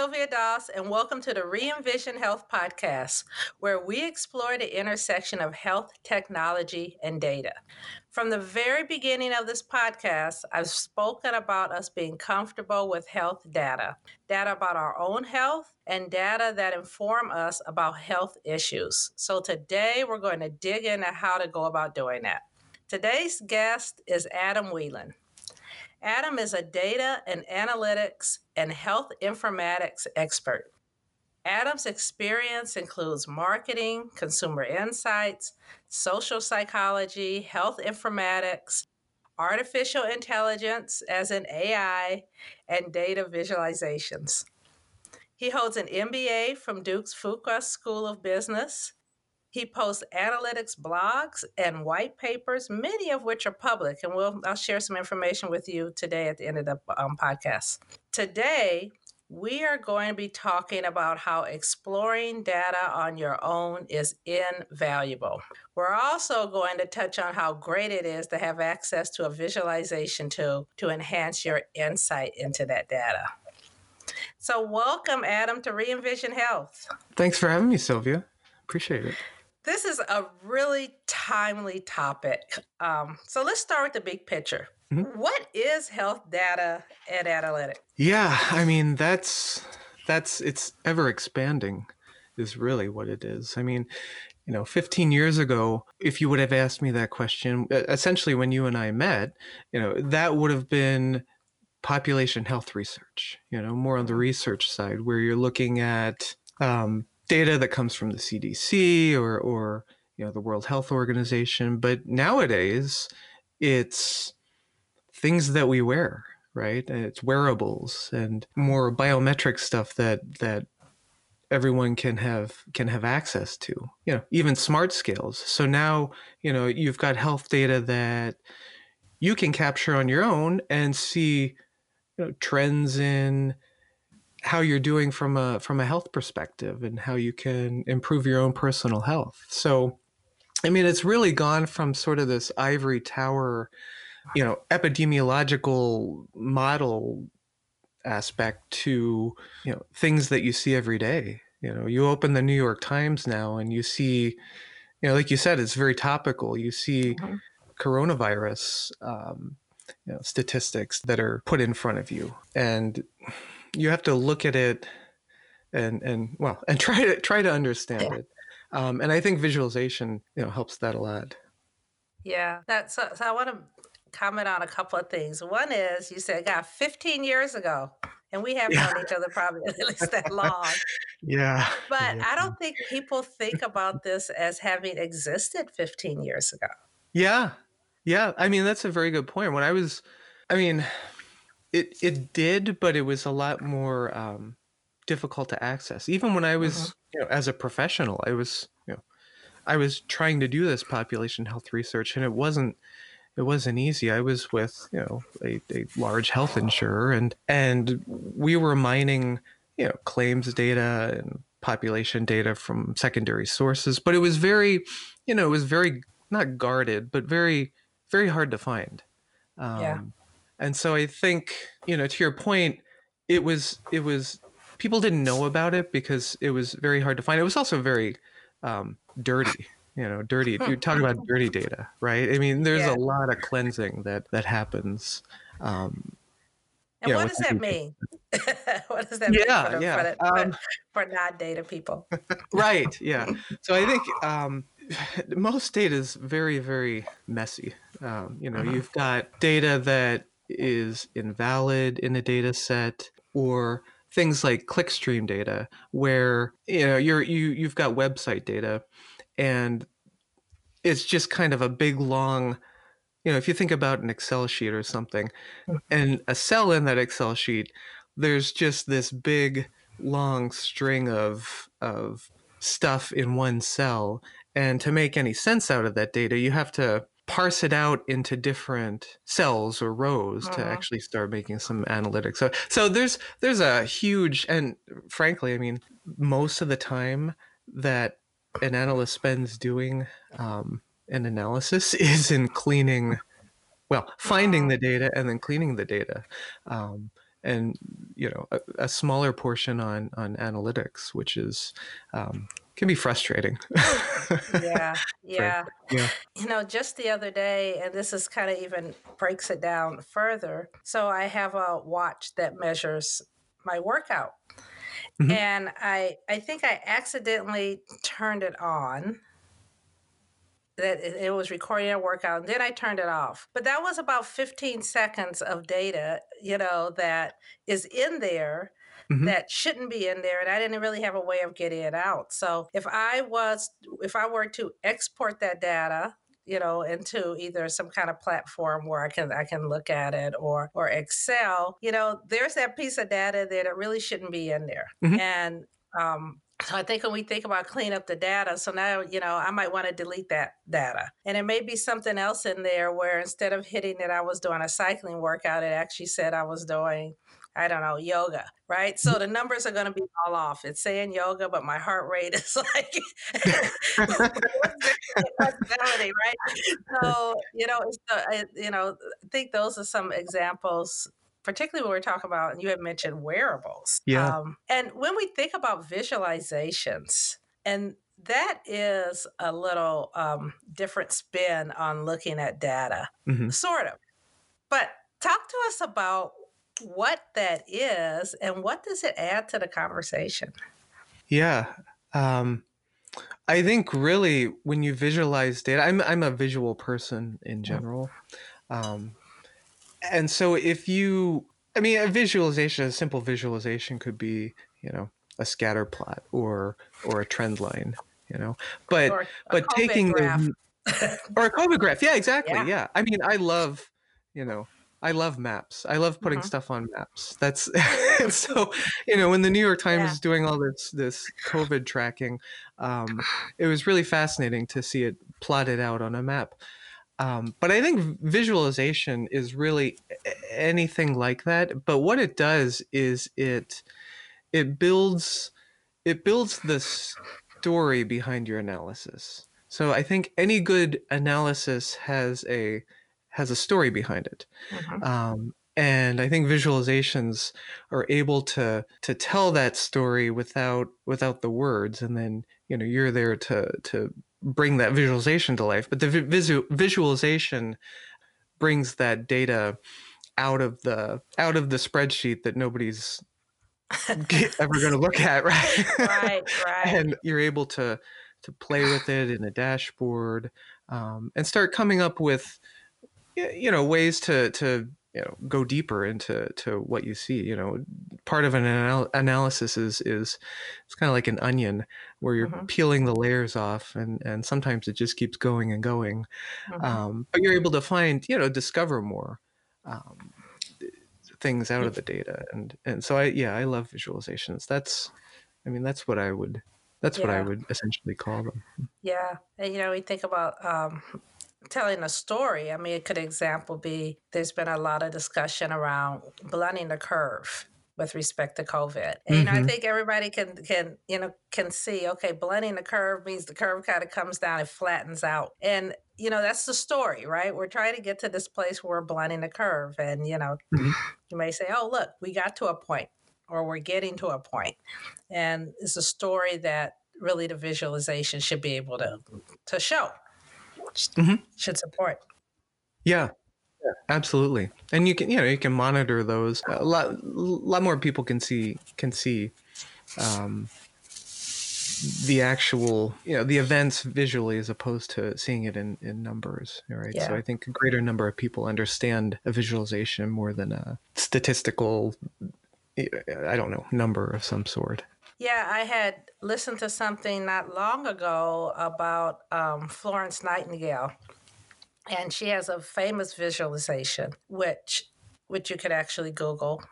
Sylvia Doss, and welcome to the Re-Envision Health Podcast, where we explore the intersection of health, technology, and data. From the very beginning of this podcast, I've spoken about us being comfortable with health data, data about our own health, and data that inform us about health issues. So today we're going to dig into how to go about doing that. Today's guest is Adam Whelan. Adam is a data and analytics and health informatics expert. Adam's experience includes marketing, consumer insights, social psychology, health informatics, artificial intelligence, as in AI, and data visualizations. He holds an MBA from Duke's Fuqua School of Business he posts analytics blogs and white papers, many of which are public, and we'll I'll share some information with you today at the end of the um, podcast. Today, we are going to be talking about how exploring data on your own is invaluable. We're also going to touch on how great it is to have access to a visualization tool to enhance your insight into that data. So, welcome, Adam, to Re-Envision Health. Thanks for having me, Sylvia. Appreciate it. This is a really timely topic. Um, so let's start with the big picture. Mm-hmm. What is health data and analytics? Yeah, I mean that's that's it's ever expanding is really what it is. I mean, you know, 15 years ago, if you would have asked me that question, essentially when you and I met, you know, that would have been population health research, you know, more on the mm-hmm. research side where you're looking at um, data that comes from the CDC or or you know the World Health Organization, but nowadays it's things that we wear, right? It's wearables and more biometric stuff that that everyone can have can have access to. You know, even smart scales. So now, you know, you've got health data that you can capture on your own and see you know, trends in how you're doing from a from a health perspective and how you can improve your own personal health. So I mean it's really gone from sort of this ivory tower, you know, epidemiological model aspect to, you know, things that you see every day. You know, you open the New York Times now and you see, you know, like you said, it's very topical. You see mm-hmm. coronavirus um, you know, statistics that are put in front of you. And you have to look at it and and well and try to try to understand yeah. it um, and i think visualization you know helps that a lot yeah that's so, so i want to comment on a couple of things one is you said god 15 years ago and we haven't yeah. known each other probably at least that long yeah but yeah. i don't think people think about this as having existed 15 years ago yeah yeah i mean that's a very good point when i was i mean it it did, but it was a lot more um, difficult to access. Even when I was, uh-huh. you know, as a professional, I was, you know, I was trying to do this population health research, and it wasn't it wasn't easy. I was with, you know, a, a large health insurer, and and we were mining, you know, claims data and population data from secondary sources, but it was very, you know, it was very not guarded, but very very hard to find. Um, yeah and so I think, you know, to your point, it was it was people didn't know about it because it was very hard to find. It was also very um, dirty. You know, dirty. You talk about dirty data, right? I mean, there's yeah. a lot of cleansing that that happens. Um, and what does that mean? what does that yeah, mean for, yeah. for, for, um, for not data people? right. Yeah. So I think um, most data is very, very messy. Um, you know, uh-huh. you've got data that is invalid in a data set or things like clickstream data where you know you're you you've got website data and it's just kind of a big long you know if you think about an excel sheet or something mm-hmm. and a cell in that excel sheet there's just this big long string of of stuff in one cell and to make any sense out of that data you have to parse it out into different cells or rows uh-huh. to actually start making some analytics. So so there's there's a huge and frankly, I mean, most of the time that an analyst spends doing um, an analysis is in cleaning, well, finding the data and then cleaning the data. Um, and you know a, a smaller portion on on analytics, which is um, can be frustrating. yeah, yeah, yeah. You know, just the other day, and this is kind of even breaks it down further. So I have a watch that measures my workout. Mm-hmm. And I I think I accidentally turned it on that it was recording a workout and then I turned it off. But that was about 15 seconds of data, you know, that is in there mm-hmm. that shouldn't be in there and I didn't really have a way of getting it out. So if I was if I were to export that data you know into either some kind of platform where I can I can look at it or or Excel you know there's that piece of data that it really shouldn't be in there mm-hmm. and um, so I think when we think about clean up the data, so now, you know, I might want to delete that data. And it may be something else in there where instead of hitting that I was doing a cycling workout, it actually said I was doing, I don't know, yoga, right? So the numbers are going to be all off. It's saying yoga, but my heart rate is like right? So, you know, it's the, you know, I think those are some examples particularly when we're talking about, and you had mentioned wearables. Yeah. Um, and when we think about visualizations, and that is a little um, different spin on looking at data, mm-hmm. sort of. But talk to us about what that is and what does it add to the conversation? Yeah. Um, I think really when you visualize data, I'm, I'm a visual person in general. Um, and so if you i mean a visualization a simple visualization could be you know a scatter plot or or a trend line you know but but taking the or a COVID graph yeah exactly yeah. yeah i mean i love you know I love maps. I love putting mm-hmm. stuff on maps. That's so you know when the New York Times yeah. is doing all this this COVID tracking, um, it was really fascinating to see it plotted out on a map. Um, but I think visualization is really anything like that. But what it does is it it builds it builds the story behind your analysis. So I think any good analysis has a has a story behind it. Mm-hmm. Um, and I think visualizations are able to to tell that story without without the words, and then you know you're there to to bring that visualization to life. But the visu- visualization brings that data out of the out of the spreadsheet that nobody's ever going to look at, right? Right, right. and you're able to to play with it in a dashboard um, and start coming up with you know ways to to you know go deeper into to what you see you know part of an anal- analysis is is it's kind of like an onion where you're mm-hmm. peeling the layers off and and sometimes it just keeps going and going mm-hmm. um, but you're able to find you know discover more um, things out of the data and and so i yeah i love visualizations that's i mean that's what i would that's yeah. what i would essentially call them yeah and you know we think about um, telling a story. I mean, it could example be there's been a lot of discussion around blunting the curve with respect to COVID. And mm-hmm. I think everybody can can you know can see okay, blunting the curve means the curve kind of comes down and flattens out. And you know, that's the story, right? We're trying to get to this place where we're blunting the curve. And you know, mm-hmm. you may say, Oh, look, we got to a point or we're getting to a point. And it's a story that really the visualization should be able to to show mm-hmm. should support. Yeah, yeah, absolutely. And you can, you know, you can monitor those. A lot, a lot more people can see can see um, the actual, you know, the events visually as opposed to seeing it in in numbers. Right. Yeah. So I think a greater number of people understand a visualization more than a statistical, I don't know, number of some sort. Yeah, I had listened to something not long ago about um, Florence Nightingale, and she has a famous visualization, which which you could actually Google.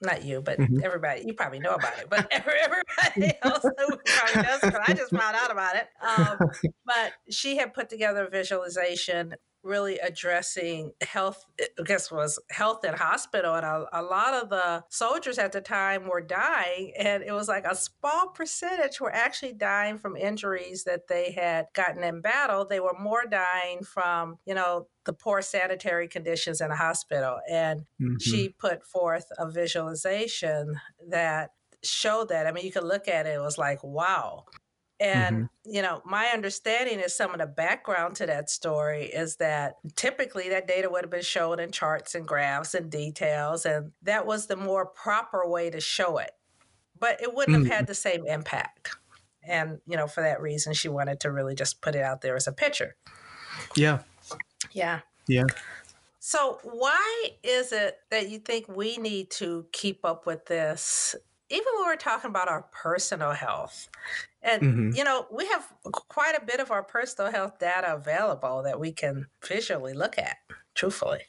Not you, but mm-hmm. everybody. You probably know about it, but everybody else probably does. But I just found out about it. Um, but she had put together a visualization really addressing health i guess was health in hospital and a, a, lot of the soldiers at the time were dying and it was like a small percentage were actually dying from injuries that they had gotten in battle. They were more dying from you know the poor sanitary conditions in a hospital and mm-hmm. she put forth a visualization that showed that. I mean you could look at it it was like wow and, mm-hmm. you know, my understanding is some of the background to that story is that typically that data would have been shown in charts and graphs and details, and that was the more proper way to show it. But it wouldn't mm-hmm. have had mm-hmm. the same impact. And, you know, for that reason, she wanted to really just put it out there as a picture. Yeah. Yeah. Yeah. So, why is it that you think we need to keep up with this even when we're talking about our personal health, and mm-hmm. you know, we have quite a bit of our personal health data available that we can visually look at, truthfully.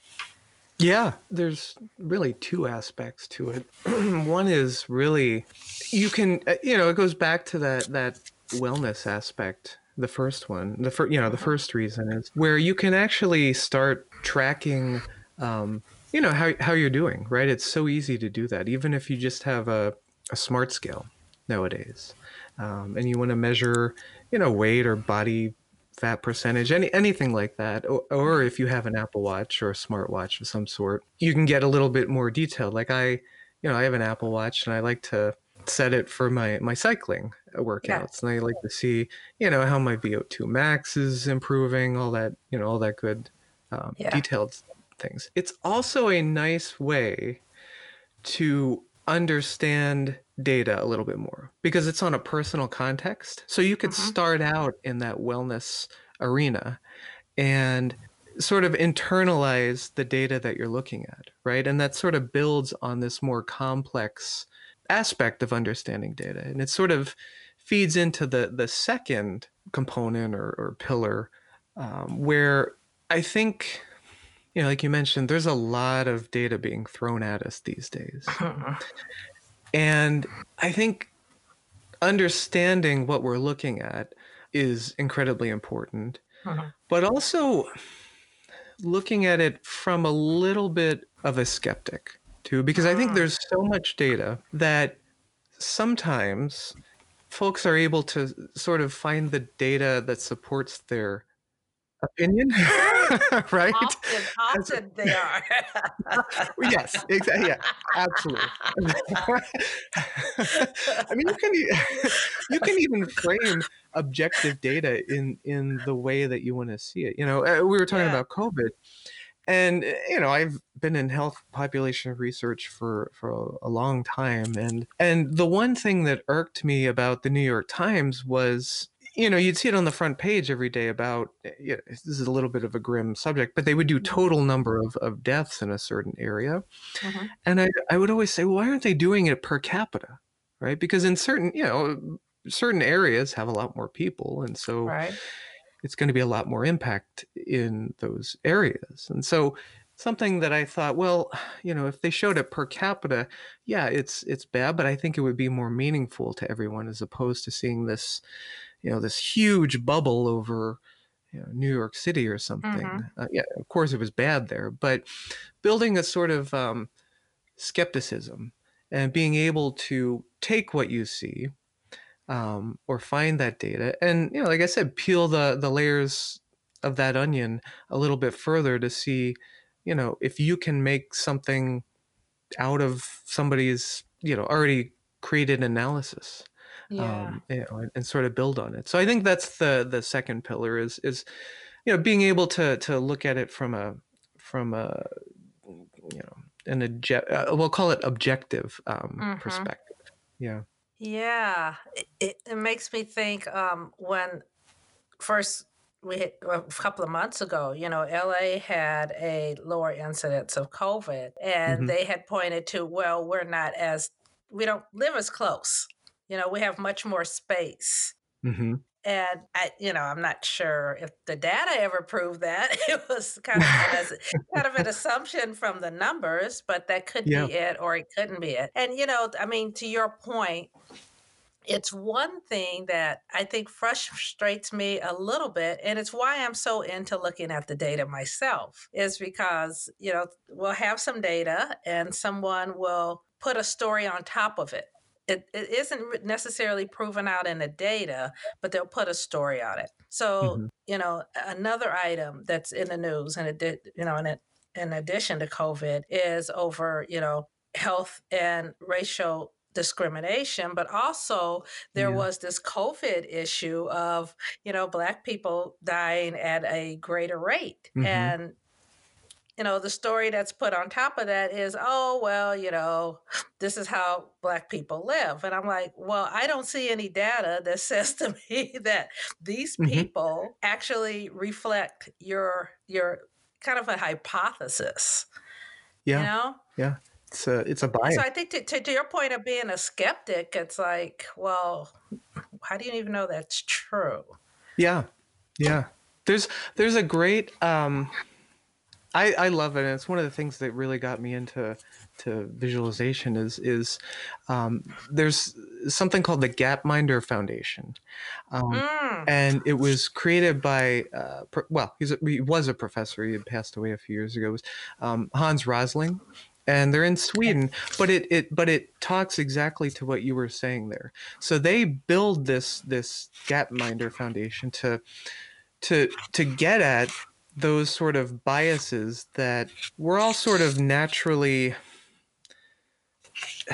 Yeah, there's really two aspects to it. One is really you can uh, you know, it goes back to that that wellness aspect. The first one, the first, you know, the mm-hmm. first reason is where you can actually start tracking um, you know how how you're doing, right? It's so easy to do that even if you just have a a smart scale nowadays, um, and you want to measure, you know, weight or body fat percentage, any anything like that, or, or if you have an Apple Watch or a smartwatch of some sort, you can get a little bit more detailed. Like I, you know, I have an Apple Watch, and I like to set it for my my cycling workouts, yeah. and I like to see, you know, how my VO2 max is improving, all that, you know, all that good um, yeah. detailed things. It's also a nice way to understand data a little bit more because it's on a personal context. So you could mm-hmm. start out in that wellness arena and sort of internalize the data that you're looking at, right? And that sort of builds on this more complex aspect of understanding data. And it sort of feeds into the the second component or, or pillar um, where I think you know, like you mentioned, there's a lot of data being thrown at us these days. and I think understanding what we're looking at is incredibly important, uh-huh. but also looking at it from a little bit of a skeptic too, because I think uh-huh. there's so much data that sometimes folks are able to sort of find the data that supports their opinion, right? Often, often they are. yes, exactly. Yeah, absolutely. I mean, you can you can even frame objective data in in the way that you want to see it. You know, uh, we were talking yeah. about COVID, and uh, you know, I've been in health population research for for a long time, and and the one thing that irked me about the New York Times was you know, you'd see it on the front page every day about eh, you know, this is a little bit of a grim subject, but they would do mm-hmm. total number of, of deaths in a certain area. Mm-hmm. And I, I would always say, well, why aren't they doing it per capita? Right. Because in certain, you know, certain areas have a lot more people. And so right. it's going to be a lot more impact in those areas. And so something that I thought, well, you know, if they showed it per capita, yeah, it's it's bad, but I think it would be more meaningful to everyone as opposed to seeing this you know this huge bubble over you know, New York City or something. Mm-hmm. Uh, yeah, of course it was bad there, but building a sort of um, skepticism and being able to take what you see um, or find that data and you know, like I said, peel the the layers of that onion a little bit further to see, you know, if you can make something out of somebody's you know already created analysis yeah. um, you know, and, and, sort of build on it. So I think that's the the second pillar is is you know being able to to look at it from a from a you know an object uh, we'll call it objective um, mm-hmm. perspective. Yeah. Yeah, it, it makes me think um, when first we had, a couple of months ago, you know, LA had a lower incidence of COVID, and mm-hmm. they had pointed to, well, we're not as we don't live as close you know, we have much more space. Mm-hmm. And I, you know, I'm not sure if the data ever proved that. It was kind of an, kind of an assumption from the numbers, but that could yeah. be it, or it couldn't be it. And you know, I mean, to your point, it's one thing that I think frustrates me a little bit, and it's why I'm so into looking at the data myself, is because, you know, we'll have some data and someone will put a story on top of it. It, it isn't necessarily proven out in the data, but they'll put a story on it. So, mm-hmm. you know, another item that's in the news, and it did, you know, and it, in addition to COVID, is over, you know, health and racial discrimination, but also there yeah. was this COVID issue of, you know, Black people dying at a greater rate. Mm-hmm. And, you know, the story that's put on top of that is, oh, well, you know, this is how Black people live. And I'm like, well, I don't see any data that says to me that these mm-hmm. people actually reflect your, your kind of a hypothesis. Yeah. You know? Yeah it's a it's a bias. So I think to, to, to, your point of being a skeptic, it's like, well, how do you even know that's true? Yeah, yeah. There's there's a great. Um, I I love it, and it's one of the things that really got me into to visualization is is um, there's something called the Gapminder Foundation, um, mm. and it was created by uh, well he's a, he was a professor he had passed away a few years ago. It was um, Hans Rosling, and they're in Sweden, but it, it but it talks exactly to what you were saying there. So they build this this Gapminder Foundation to to to get at those sort of biases that we're all sort of naturally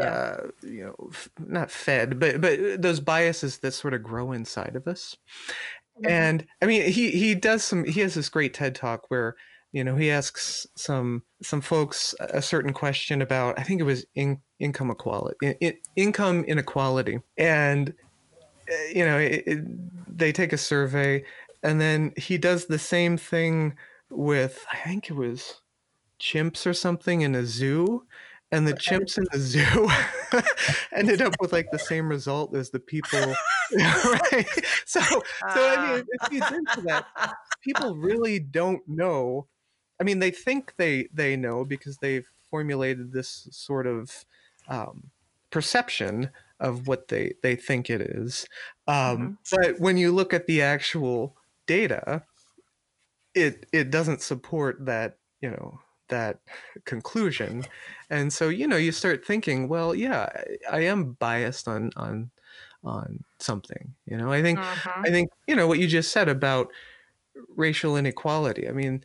uh, you know not fed but but those biases that sort of grow inside of us. Mm-hmm. and i mean he he does some he has this great ted talk where you know he asks some some folks a certain question about i think it was in, income equality in, income inequality. And eh, you know it, it, they take a survey and then he does the same thing with i think it was chimps or something in a zoo and the chimps in the zoo ended up with like the same result as the people right so so i mean it feeds into that people really don't know I mean, they think they they know because they've formulated this sort of um, perception of what they they think it is. Um, mm-hmm. But when you look at the actual data, it it doesn't support that you know that conclusion, and so you know you start thinking, well, yeah, I, I am biased on on on something. You know, I think uh-huh. I think you know what you just said about racial inequality. I mean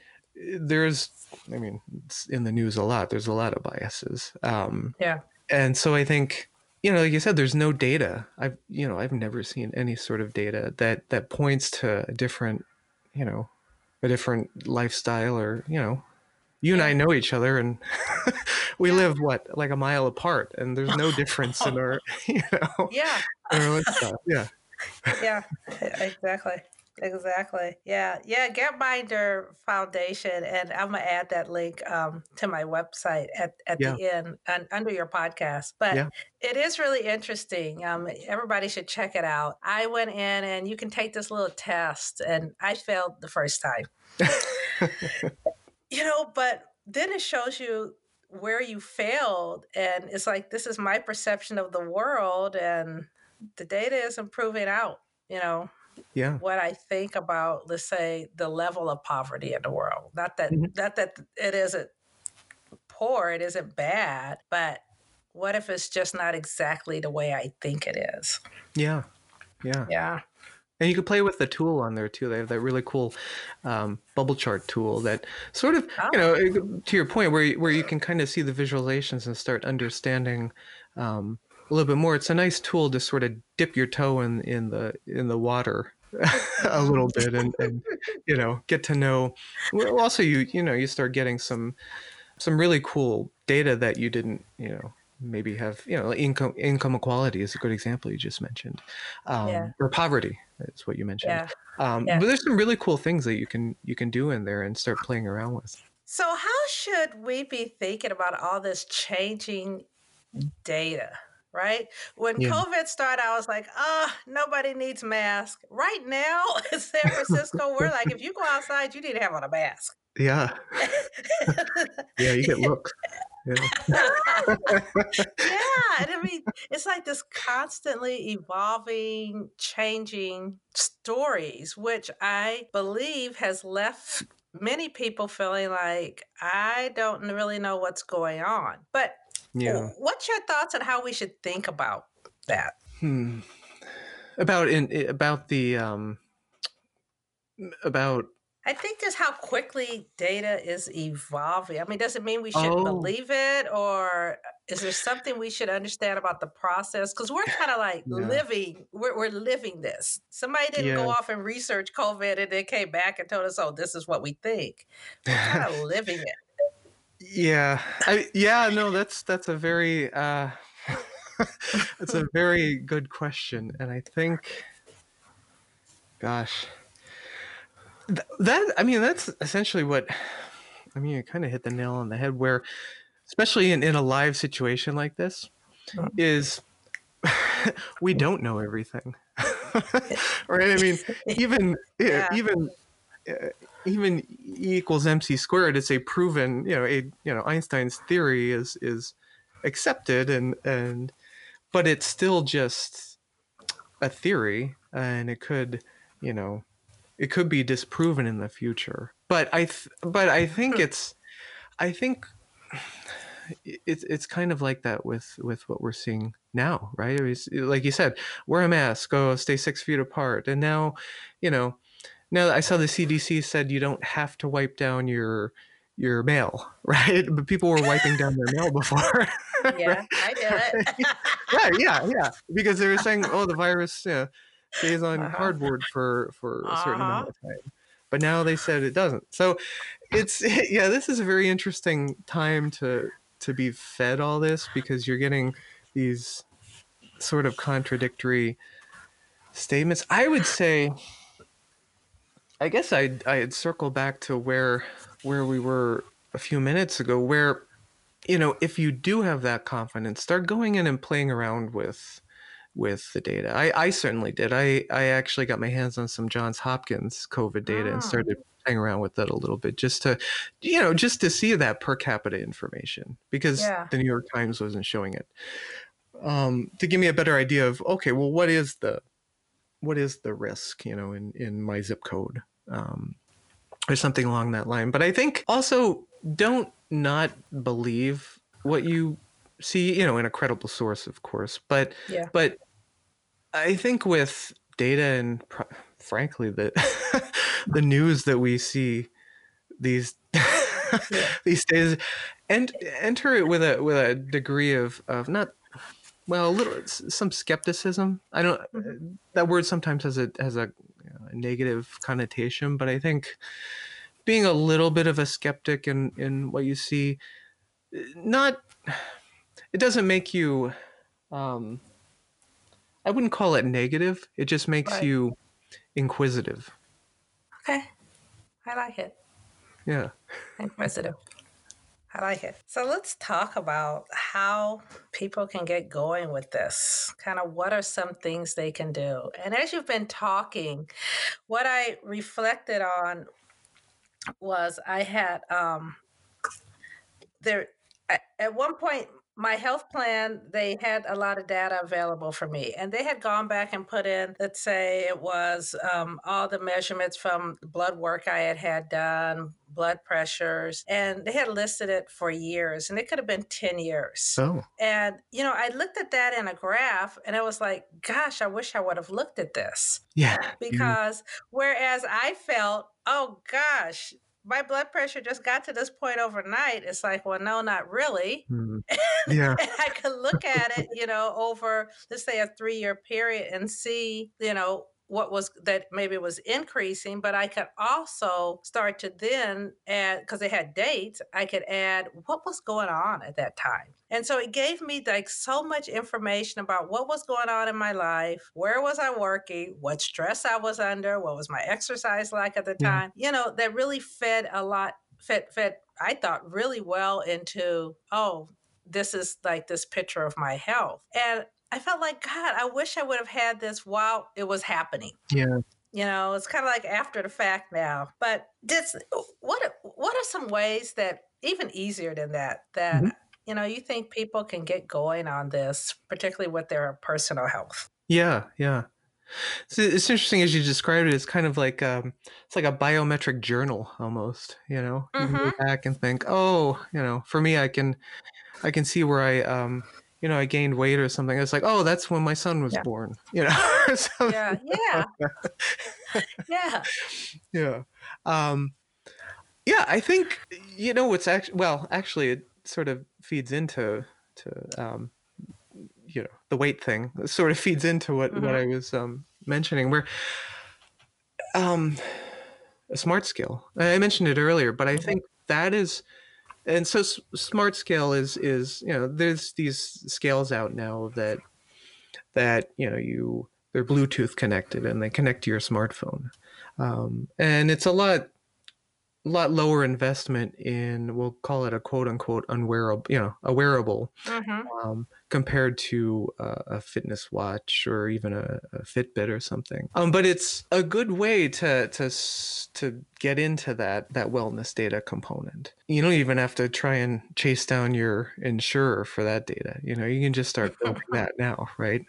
there's i mean it's in the news a lot there's a lot of biases um, yeah and so i think you know like you said there's no data. I've you know i've never seen any sort of data that that points to a different you know a different lifestyle or you know you and I know each other and we yeah. live what like a mile apart and there's no difference in our you know yeah. yeah. Yeah exactly Exactly. Yeah. Yeah. Gapminder Foundation. And I'm going to add that link um, to my website at, at yeah. the end and under your podcast. But yeah. it is really interesting. Um, everybody should check it out. I went in and you can take this little test, and I failed the first time. you know, but then it shows you where you failed. And it's like, this is my perception of the world. And the data isn't proving out, you know yeah what i think about let's say the level of poverty in the world not that mm-hmm. not that it isn't poor it isn't bad but what if it's just not exactly the way i think it is yeah yeah yeah and you can play with the tool on there too. They have that really cool um, bubble chart tool that sort of, oh. you know, to your point, where where you can kind of see the visualizations and start understanding um, a little bit more. It's a nice tool to sort of dip your toe in in the in the water a little bit and, and you know get to know. Well, also you you know you start getting some some really cool data that you didn't you know maybe have you know income income equality is a good example you just mentioned um, yeah. or poverty is what you mentioned yeah. Um, yeah. but there's some really cool things that you can you can do in there and start playing around with so how should we be thinking about all this changing data right? When yeah. COVID started, I was like, ah, oh, nobody needs mask. Right now in San Francisco, we're like, if you go outside, you need to have on a mask. Yeah. yeah, you get looks. Yeah. yeah, and I mean, it's like this constantly evolving, changing stories, which I believe has left many people feeling like I don't really know what's going on. But Yeah. what's your thoughts on how we should think about that? Hmm. About in about the um about I think just how quickly data is evolving. I mean, does it mean we shouldn't oh believe it, or is there something we should understand about the process? Because we're kind of like yeah living, we're, we're living this. Somebody didn't go off and research COVID and then came back and told us, oh, this is what we think. We're kind of living it. Yeah. I yeah no that's that's a very uh that's a very good question and I think gosh th- that I mean that's essentially what I mean you kind of hit the nail on the head where especially in, in a live situation like this is we don't know everything. Right? I mean even yeah, even uh, even E equals mc squared it's a proven you know a you know einstein's theory is is accepted and and but it's still just a theory and it could you know it could be disproven in the future. But i th- but i think it's i think it's it's kind of like that with with what we're seeing now right? It's- like you said wear a mask go stay six feet apart and now you know now i saw the cdc said you don't have to wipe down your your mail right but people were wiping down their mail before Yeah, right I did it. yeah yeah yeah because they were saying oh the virus yeah, stays on uh-huh. cardboard for for a certain Uh-huh. amount of time but now they said it doesn't so it's yeah this is a very interesting time to to be fed all this because you're getting these sort of contradictory statements i would say i guess i'd i'd circle back to where where we were a few minutes ago where you know if you do have that confidence start going in and playing around with with the data i i certainly did i i actually got my hands on some johns hopkins covid data and Mm. started playing around with that a little bit just to you know just to see that per capita information because Yeah. the new york times wasn't showing it um to give me a better idea of okay well what is the what is the risk you know in in my zip code um or something along that line but i think also don't not believe what you see you know in a credible source of course but Yeah. but i think with data and pr- frankly the the news that we see these Yeah. these days and enter it with a with a degree of of not well a little some skepticism i don't Mhm. that word sometimes has a has a, negative connotation but i think being a little bit of a skeptic in in what you see eh, not it doesn't make you um i wouldn't call it negative it just makes Right. you inquisitive Okay. I like it. yeah Inquisitive. I like it. So let's talk about how people can get going with this. Kind of what are some things they can do? And as you've been talking, what I reflected on was I had um there at, at one point my health plan they had a lot of data available for me and they had gone back and put in let's say it was um, all the measurements from blood work i had had done blood pressures and they had listed it for years and it could have been 10 years. Oh. And you know i looked at that in a graph and i was like gosh i wish i would have looked at this. Yeah you- because whereas I felt, oh gosh, my blood pressure just got to this point overnight, it's like, well, no, not really. Hmm. yeah I could look at it, you know, over, let's say, a three year period and see, you know, what was that maybe was increasing, but I could also start to then add, because they had dates, I could add what was going on at that time. And so it gave me like so much information about what was going on in my life, where was I working, what stress I was under, what was my exercise like at the Yeah. time. You know, that really fed a lot, fed, fed, I thought really well into, oh, this is like this picture of my health. And I felt like, God, I wish I would have had this while it was happening. yeah You know, it's kind of like after the fact now. But just what are- what are some ways that even easier than that that Mhm. you know, you think people can get going on this, particularly with their personal health. Yeah, yeah. So it's interesting as you described it. It's kind of like um, it's like a biometric journal almost. You know, you Mm-hmm. can go back and think, oh, you know, for me, I can, I can see where I, um, you know, I gained weight or something. It's like, oh, that's when my son was Yeah. born. You know. Yeah, yeah, yeah. yeah um yeah i think you know what's actually well actually it sort of feeds into to um you know the weight thing it sort of feeds into what what Mhm. i was um mentioning where um a smart scale i mentioned it earlier but i Mhm. think that is and so s- smart scale is is you know there's these scales out now that that you know you they're bluetooth connected and they connect to your smartphone um, and it's a lot lot lower investment in we'll call it a quote unquote unwearable you know a wearable Mm-hmm. um, compared to uh, a fitness watch or even a, a Fitbit or something. Um, but it's a good way to to to get into that that wellness data component. You don't even have to try and chase down your insurer for that data. You know, you can just start building that now, right?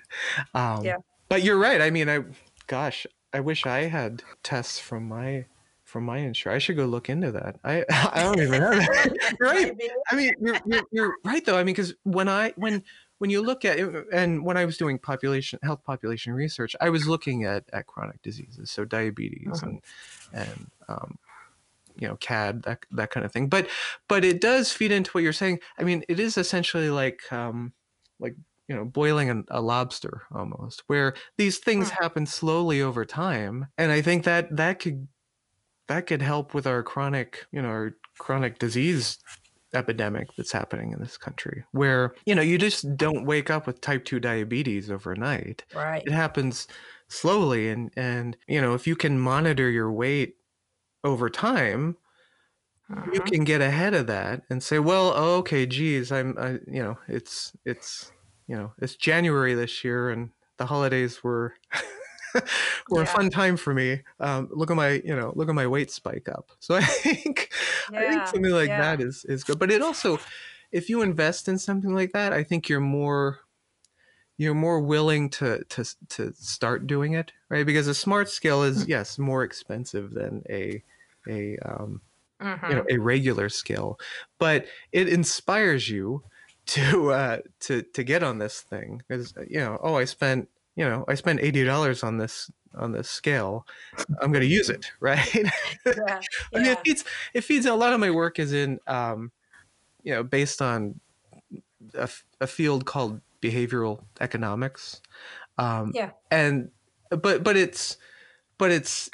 Um, Yeah. But you're right. I mean, I gosh, I wish I had tests from my from my insurer. I should go look into that. I I don't even know that. Right. I mean, you're, you're, you're right though. I mean, because when I when when you look at it, and when I was doing population health population research, I was looking at at chronic diseases, so diabetes Mhm. and and um, you know CAD that that kind of thing. But but it does feed into what you're saying. I mean, it is essentially like um, like you know boiling an, a lobster almost, where these things Hmm. happen slowly over time, and I think that that could that could help with our chronic you know our chronic disease epidemic that's happening in this country where you know you just don't wake up with type 2 diabetes overnight Right. it happens slowly and and you know if you can monitor your weight over time you Mhm. can get ahead of that and say well okay geez i'm I, you know it's it's you know it's january this year and the holidays were were a fun time for me um look at my you know look at my weight spike up so i think I think something like yeah. that is is good. But it also, if you invest in something like that, I think you're more you're more willing to to to start doing it, right? Because a smart Hmm. is yes more expensive than a a um, Mhm. you know a regular scale, but it inspires you to uh, to to get on this thing because you know oh I spent you know I spent eighty dollars on this on this scale, I'm going to use it, right? Yeah. I mean, it feeds. It feeds. A lot of my work is in, um, you know, based on a field called behavioral economics. Um, Yeah. And but but it's but it's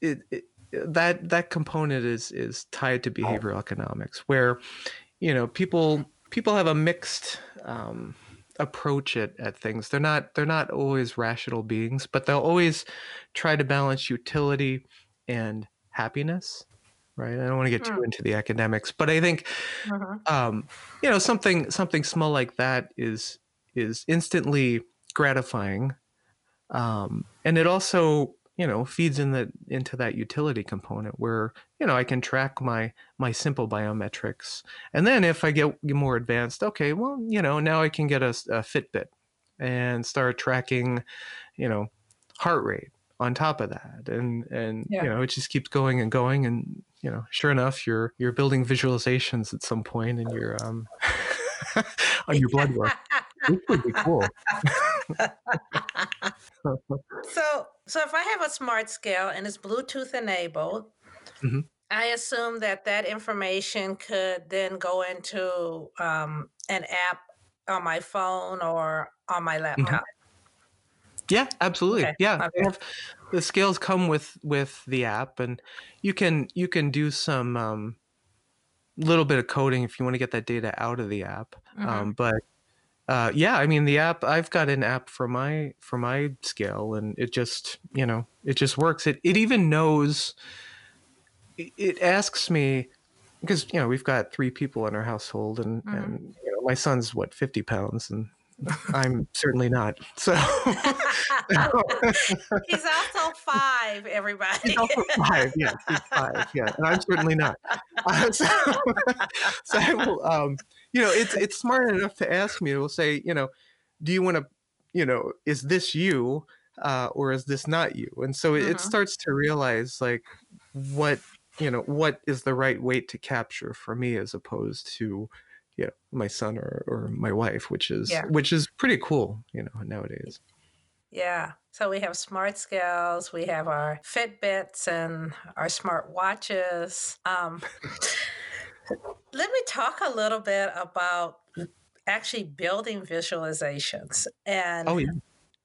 it, it that that component is is tied to behavioral economics, where you know people people have a mixed. Um, approach it at things they're not they're not always rational beings but they'll always try to balance utility and happiness right i don't want to get too Hmm. into the academics but i think Mhm. um, you know something something small like that is is instantly gratifying um, and it also you know feeds in that into that utility component where you know i can track my my simple biometrics. And then if i get more advanced okay well you know now i can get a, a fitbit and start tracking you know heart rate on top of that. And and Yeah. you know it just keeps going and going and you know sure enough you're you're building visualizations at some point in your um on your blood work. This would be cool. So, so if I have a smart scale and it's Bluetooth enabled, Mhm. I assume that that information could then go into um, an app on my phone or on my laptop. Yeah, absolutely. Okay, Yeah, okay. have, the scales come with with the app, and you can you can do some um, little bit of coding if you want to get that data out of the app. Mhm. Um, but uh, yeah, I mean the app. I've got an app for my for my scale, and it just you know it just works. It it even knows. It, it asks me because you know we've got three people in our household, and Mhm. and you know my son's what fifty pounds, and I'm certainly not. So. He's also five, everybody. He's also five. yeah, he's five. Yeah, and I'm certainly not. Uh, so, so I will, um, you know, it's it's smart enough to ask me. It will say, you know, do you want to, you know, is this you uh, or is this not you? And so it, Mhm. it starts to realize like what you know what is the right weight to capture for me as opposed to you know my son or, or my wife which is Yeah. which is pretty cool you know nowadays Yeah. So we have smart scales, we have our Fitbits and our smart watches. Um, let me talk a little bit about actually building visualizations. And oh yeah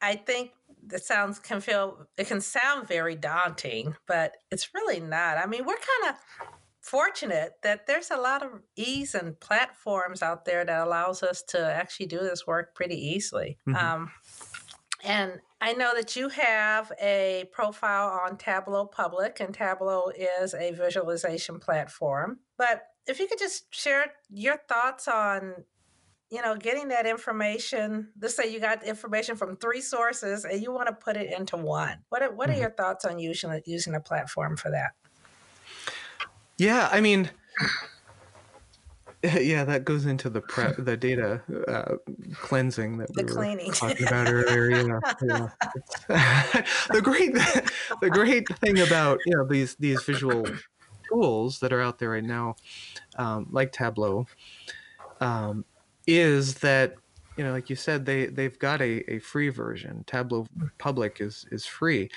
I think that sounds can feel it can sound very daunting, but it's really not. I mean, we're kind of fortunate that there's a lot of ease and platforms out there that allows us to actually do this work pretty easily. Mhm. Um, and I know that you have a profile on Tableau Public, and Tableau is a visualization platform. But if you could just share your thoughts on you know, getting that information. Let's say you got information from three sources and you want to put it into one. What are, what are Mhm. your thoughts on using using a platform for that? yeah i mean yeah that goes into the prep the data uh, cleansing that The we were cleaning. talking about earlier yeah, yeah. The great the great thing about you know these these visual tools that are out there right now um, like tableau um, is that you know like you said they they've got a, a free version. Tableau public is is free.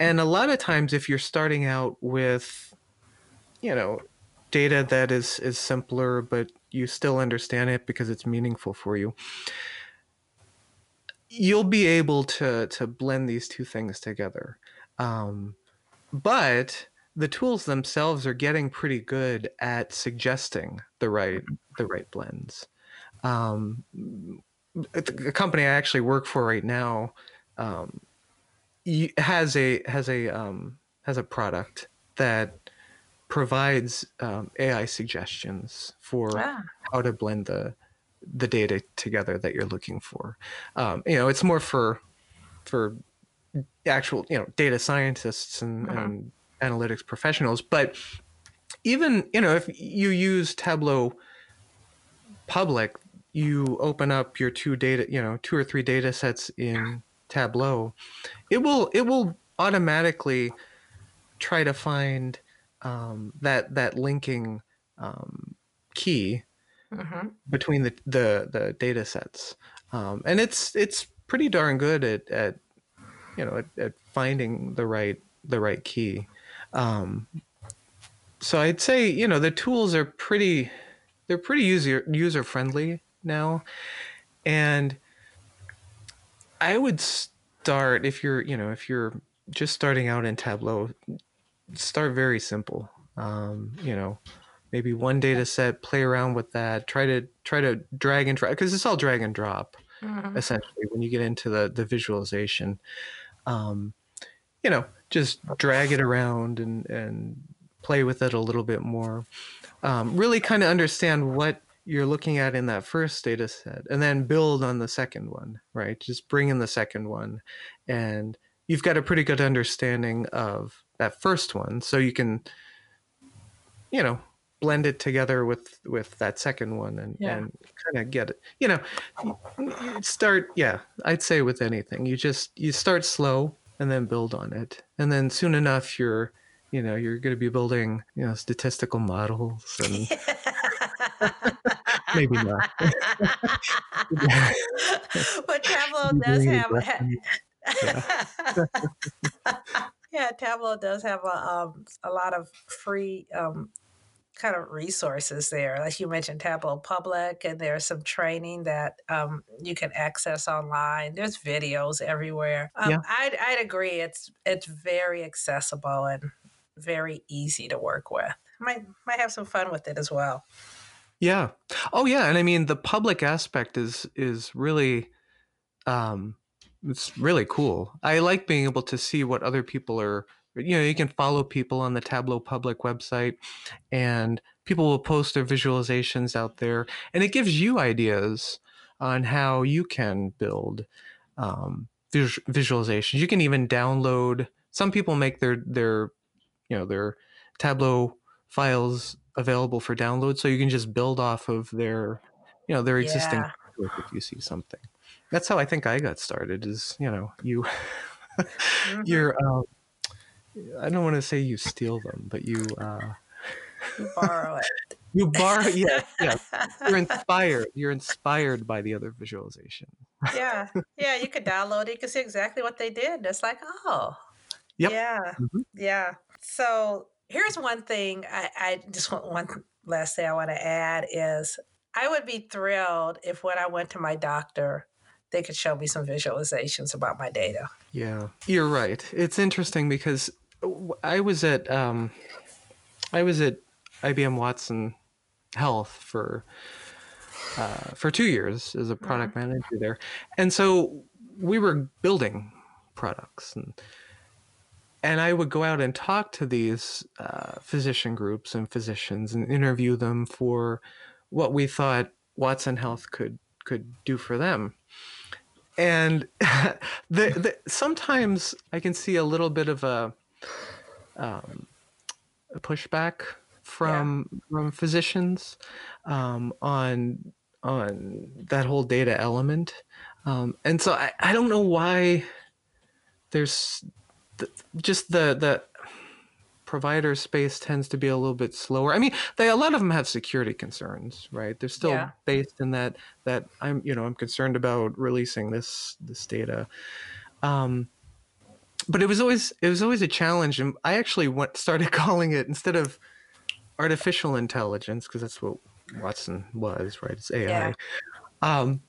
And a lot of times if you're starting out with you know data that is is simpler but you still understand it because it's meaningful for you you'll be able to to blend these two things together. Um, but the tools themselves are getting pretty good at suggesting the right the right blends um, the company i actually work for right now um, has a has a um, has a product that provides um, ai suggestions for Ah, how to blend the the data together that you're looking for. Um, you know, it's more for for actual you know data scientists and, Mhm. and analytics professionals. But even you know if you use Tableau Public, you open up your two data you know two or three data sets in Tableau, it will it will automatically try to find um, that that linking um, key mhm. between the the, the data sets um, and it's it's pretty darn good at, at you know at, at finding the right the right key um, so i'd say you know the tools are pretty they're pretty user user friendly now. And i would start if you're you know if you're just starting out in tableau start very simple. Um, you know maybe one data set play around with that try to try to drag and drop because it's all drag and drop Mhm. essentially when you get into the the visualization. Um, you know just drag it around and and play with it a little bit more. Um, really kind of understand what you're looking at in that first data set and then build on the second one right? Just bring in the second one and you've got a pretty good understanding of that first one. So you can you know blend it together with with that second one and Yeah. and kind of get it you know start yeah i'd say with anything you just you start slow and then build on it and then soon enough you're you know you're going to be building you know statistical models and maybe not but Tableau does have. yeah, Tableau does have a, um, a lot of free um, kind of resources there. Like you mentioned, Tableau Public, and there's some training that um, you can access online. There's videos everywhere. Um, Yeah. I'd, I'd agree. It's it's very accessible and very easy to work with. Might might have some fun with it as well. Yeah. Oh yeah, and I mean the public aspect is is really um it's really cool. I like being able to see what other people are you know, you can follow people on the Tableau public website and people will post their visualizations out there and it gives you ideas on how you can build um vis- visualizations. You can even download some people make their their you know their Tableau files available for download so you can just build off of their you know their existing Yeah. if you see something. That's how I think I got started. Is you know you Mhm. you're um, I don't want to say you steal them, but you uh, You borrow it. you borrow. Yeah, yeah. You're inspired. You're inspired by the other visualization. yeah. Yeah. You could download it. You can see exactly what they did. It's like, oh, Yep. yeah. Mhm. Yeah. So here's one thing I, I just want one last thing I want to add is I would be thrilled if when I went to my doctor, they could show me some visualizations about my data. Yeah, you're right. It's interesting because I was at um, I was at IBM Watson Health for uh, for two years as a product manager there, and so we were building products and and I would go out and talk to these uh, physician groups and physicians and interview them for what we thought Watson Health could could do for them. And the, the sometimes I can see a little bit of a, um, pushback from from physicians um, on on that whole data element, um, and so I, I don't know why there's th- just the the provider space tends to be a little bit slower. I mean, they a lot of them have security concerns, right? They're still Yeah. based in that that I'm you know I'm concerned about releasing this this data. Um, but it was always it was always a challenge, and I actually went started calling it instead of artificial intelligence because that's what Watson was, right? It's AI. Yeah. Um,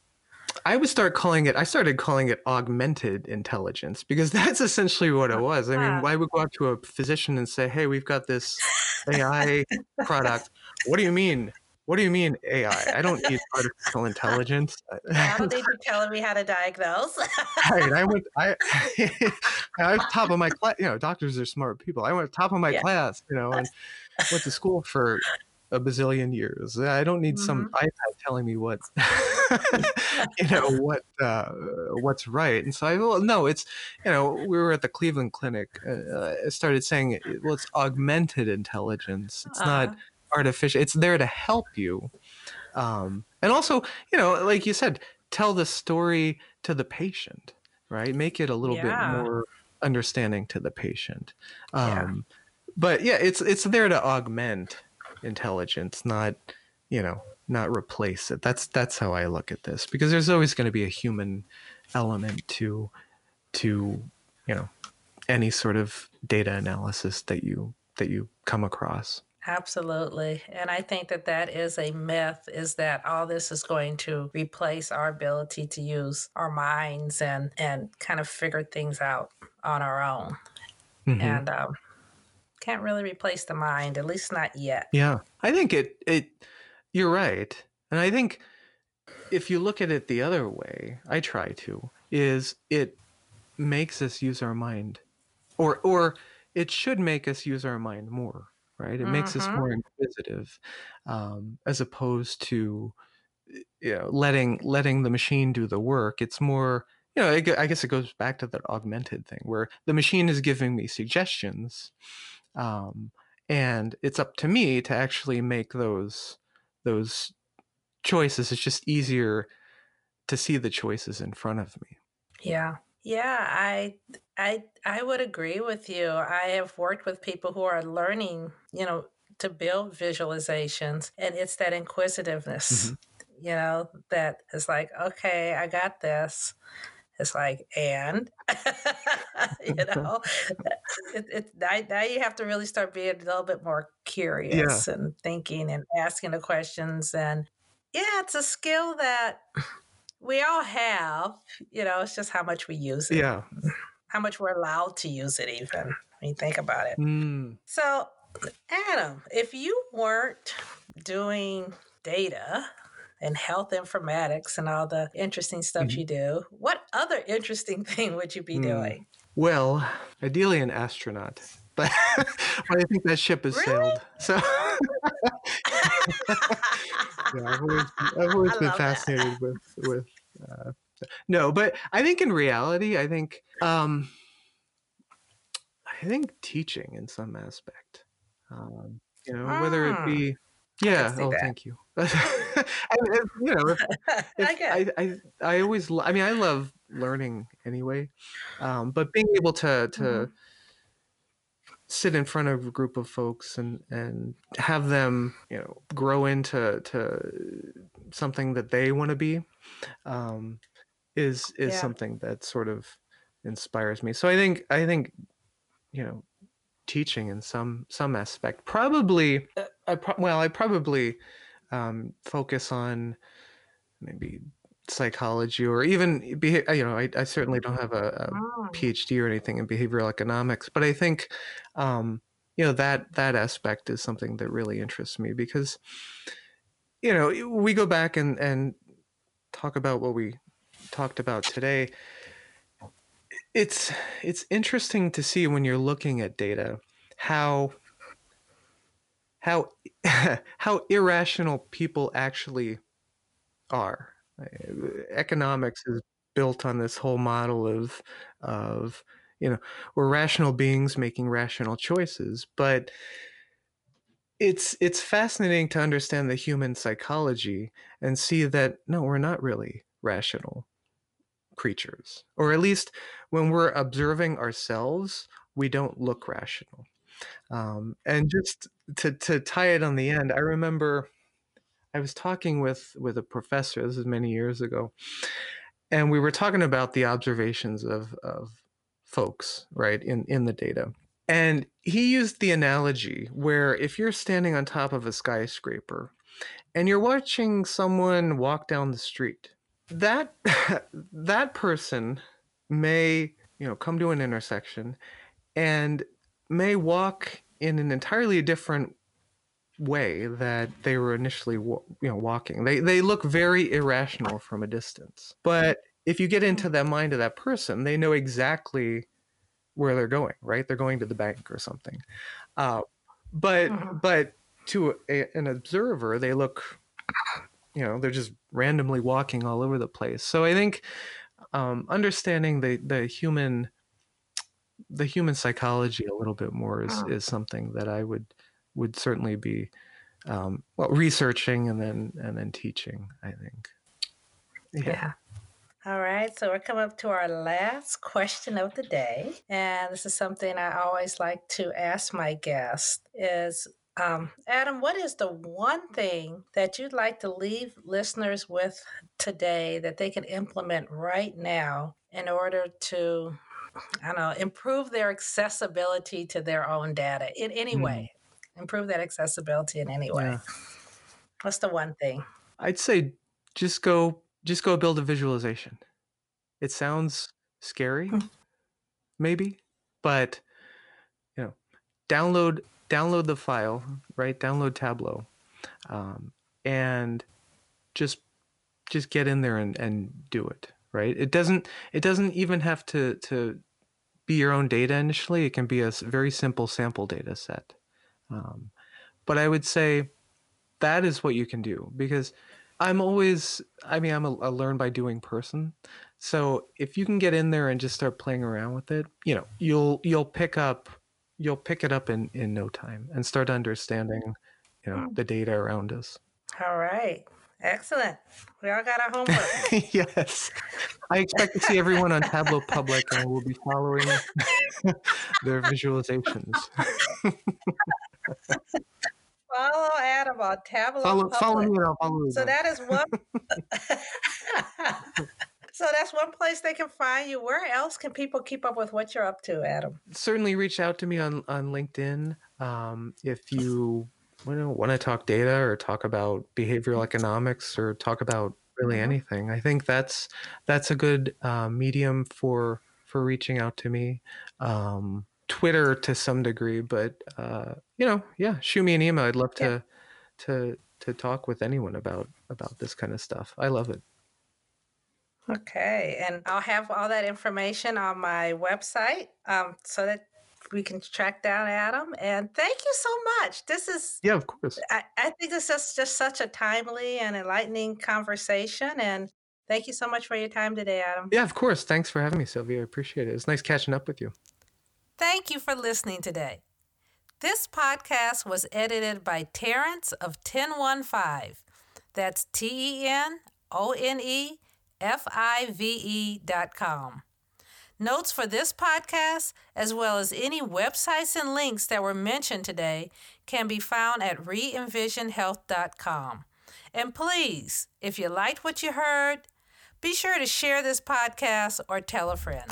I would start calling it. I started calling it augmented intelligence because that's essentially what it was. I mean, why would go up to a physician and say, "Hey, we've got this AI product. What do you mean? What do you mean AI? I don't need artificial intelligence." Don't need telling me how to diagnose. right. I went. I I was top of my class. You know, doctors are smart people. I went top of my Yeah. class. You know, and went to school for a bazillion years. I don't need some Mm-hmm. iPad telling me what you know what uh, what's right. And so I well, no, it's you know we were at the Cleveland Clinic. Uh, I started saying well, it's augmented intelligence. It's not Uh-huh. Artificial. It's there to help you. Um, and also, you know, like you said, tell the story to the patient, right? Make it a little Yeah. bit more understanding to the patient. Yeah. Um, But yeah, it's it's there to augment intelligence, not you know, not replace it. That's that's how I look at this because there's always going to be a human element to to you know any sort of data analysis that you that you come across. Absolutely. And I think that that is a myth is that all this is going to replace our ability to use our minds and and kind of figure things out on our own. Mhm. And um, can't really replace the mind, at least not yet. Yeah, I think it it you're right, and I think if you look at it the other way, I try to is it makes us use our mind, or or it should make us use our mind more, right? It makes us Mhm. more inquisitive, um, as opposed to you know letting letting the machine do the work. It's more you know I I guess it goes back to that augmented thing where the machine is giving me suggestions um, and it's up to me to actually make those those choices it's just easier to see the choices in front of me Yeah. Yeah, I I I would agree with you. I have worked with people who are learning, you know, to build visualizations and it's that inquisitiveness, mm-hmm. you know, that is like, okay, I got this. It's like, and you know, it, it, now, now you have to really start being a little bit more curious and thinking and asking the questions. And yeah, it's a skill that we all have. You know, it's just how much we use it, yeah how much we're allowed to use it, even when you think about it. Mm, So, Adam, if you weren't doing data and health informatics and all the interesting stuff Mhm. you do, what other interesting thing would you be Hmm. doing? well ideally an astronaut but, i think that ship has Really? sailed so yeah i've always, I've always been love that. fascinated with with uh, no but i think in reality i think um i think teaching in some aspect um you know whether it Mm. be yeah oh that. thank you I, you know, if, if I, I, I always, I mean, I love learning anyway, um, but being able to to mm-hmm. sit in front of a group of folks and and have them, you know, grow into to something that they want to be, um, is is yeah. something that sort of inspires me. So I think I think, you know, teaching in some some aspect probably, uh, I pro- well, I probably um, focus on maybe psychology or even behavior. You know, I, I certainly don't have a, a oh. PhD or anything in behavioral economics, but I think, um, you know, that that aspect is something that really interests me because, you know, we go back and and talk about what we talked about today. It's it's interesting to see when you're looking at data how how how irrational people actually are. Economics is built on this whole model of of you know we're rational beings making rational choices, but it's it's fascinating to understand the human psychology and see that no, we're not really rational creatures, or at least when we're observing ourselves, we don't look rational. Um, and just to to tie it on the end, I remember I was talking with with a professor. This is many years ago, and we were talking about the observations of of folks right in in the data. And he used the analogy where if you're standing on top of a skyscraper and you're watching someone walk down the street, that that person may, you know, come to an intersection and may walk in an entirely different way that they were initially you know walking. They they look very irrational from a distance. But if you get into the mind of that person they know exactly where they're going right? They're going to the bank or something. Uh, but mm-hmm. but to a, an observer they look you know they're just randomly walking all over the place so i think um, understanding the the human the human psychology a little bit more is, oh. is something that I would would certainly be um, well researching and then and then teaching. I think. Yeah. yeah. All right, so we're coming up to our last question of the day, and this is something I always like to ask my guests: is um, Adam, what is the one thing that you'd like to leave listeners with today that they can implement right now in order to I don't know, improve their accessibility to their own data in any mm. way. Improve that accessibility in any way. Yeah. What's the one thing? I'd say just go just go build a visualization. It sounds scary, mm. maybe, but you know, download download the file, right? Download Tableau, um, and just just get in there and, and do it right it doesn't it doesn't even have to to be your own data initially. It can be a very simple sample data set. Um, but I would say that is what you can do because I'm always, I mean, I'm a, a, learn by doing person. So if you can get in there and just start playing around with it, you know, you'll you'll pick up you'll pick it up in in no time and start understanding, you know, hmm. the data around us. All right. Excellent. We all got our homework. yes. I expect to see everyone on Tableau Public and we'll be following their visualizations. follow Adam on Tableau follow, Public. Follow me and I'll follow you. So that is one. So that's one place they can find you. Where else can people keep up with what you're up to, Adam? Certainly reach out to me on, on LinkedIn. Um, if you want to talk data or talk about behavioral economics or talk about really mm-hmm. anything. I think that's that's a good uh, medium for for reaching out to me. Um, Twitter to some degree, but uh, you know, yeah, shoot me an email. I'd love to yeah. to to talk with anyone about about this kind of stuff. I love it. Okay, and I'll have all that information on my website um, so that we can track down Adam. And thank you so much. This is yeah, of course. I, I think this is just such a timely and enlightening conversation. And thank you so much for your time today, Adam. Yeah, of course. Thanks for having me, Sylvia. I appreciate it. It's nice catching up with you. Thank you for listening today. This podcast was edited by Terrence of 1015. That's T E N O N E F I V E dot com. Notes for this podcast, as well as any websites and links that were mentioned today, can be found at reenvisionhealth.com. And please, if you liked what you heard, be sure to share this podcast or tell a friend.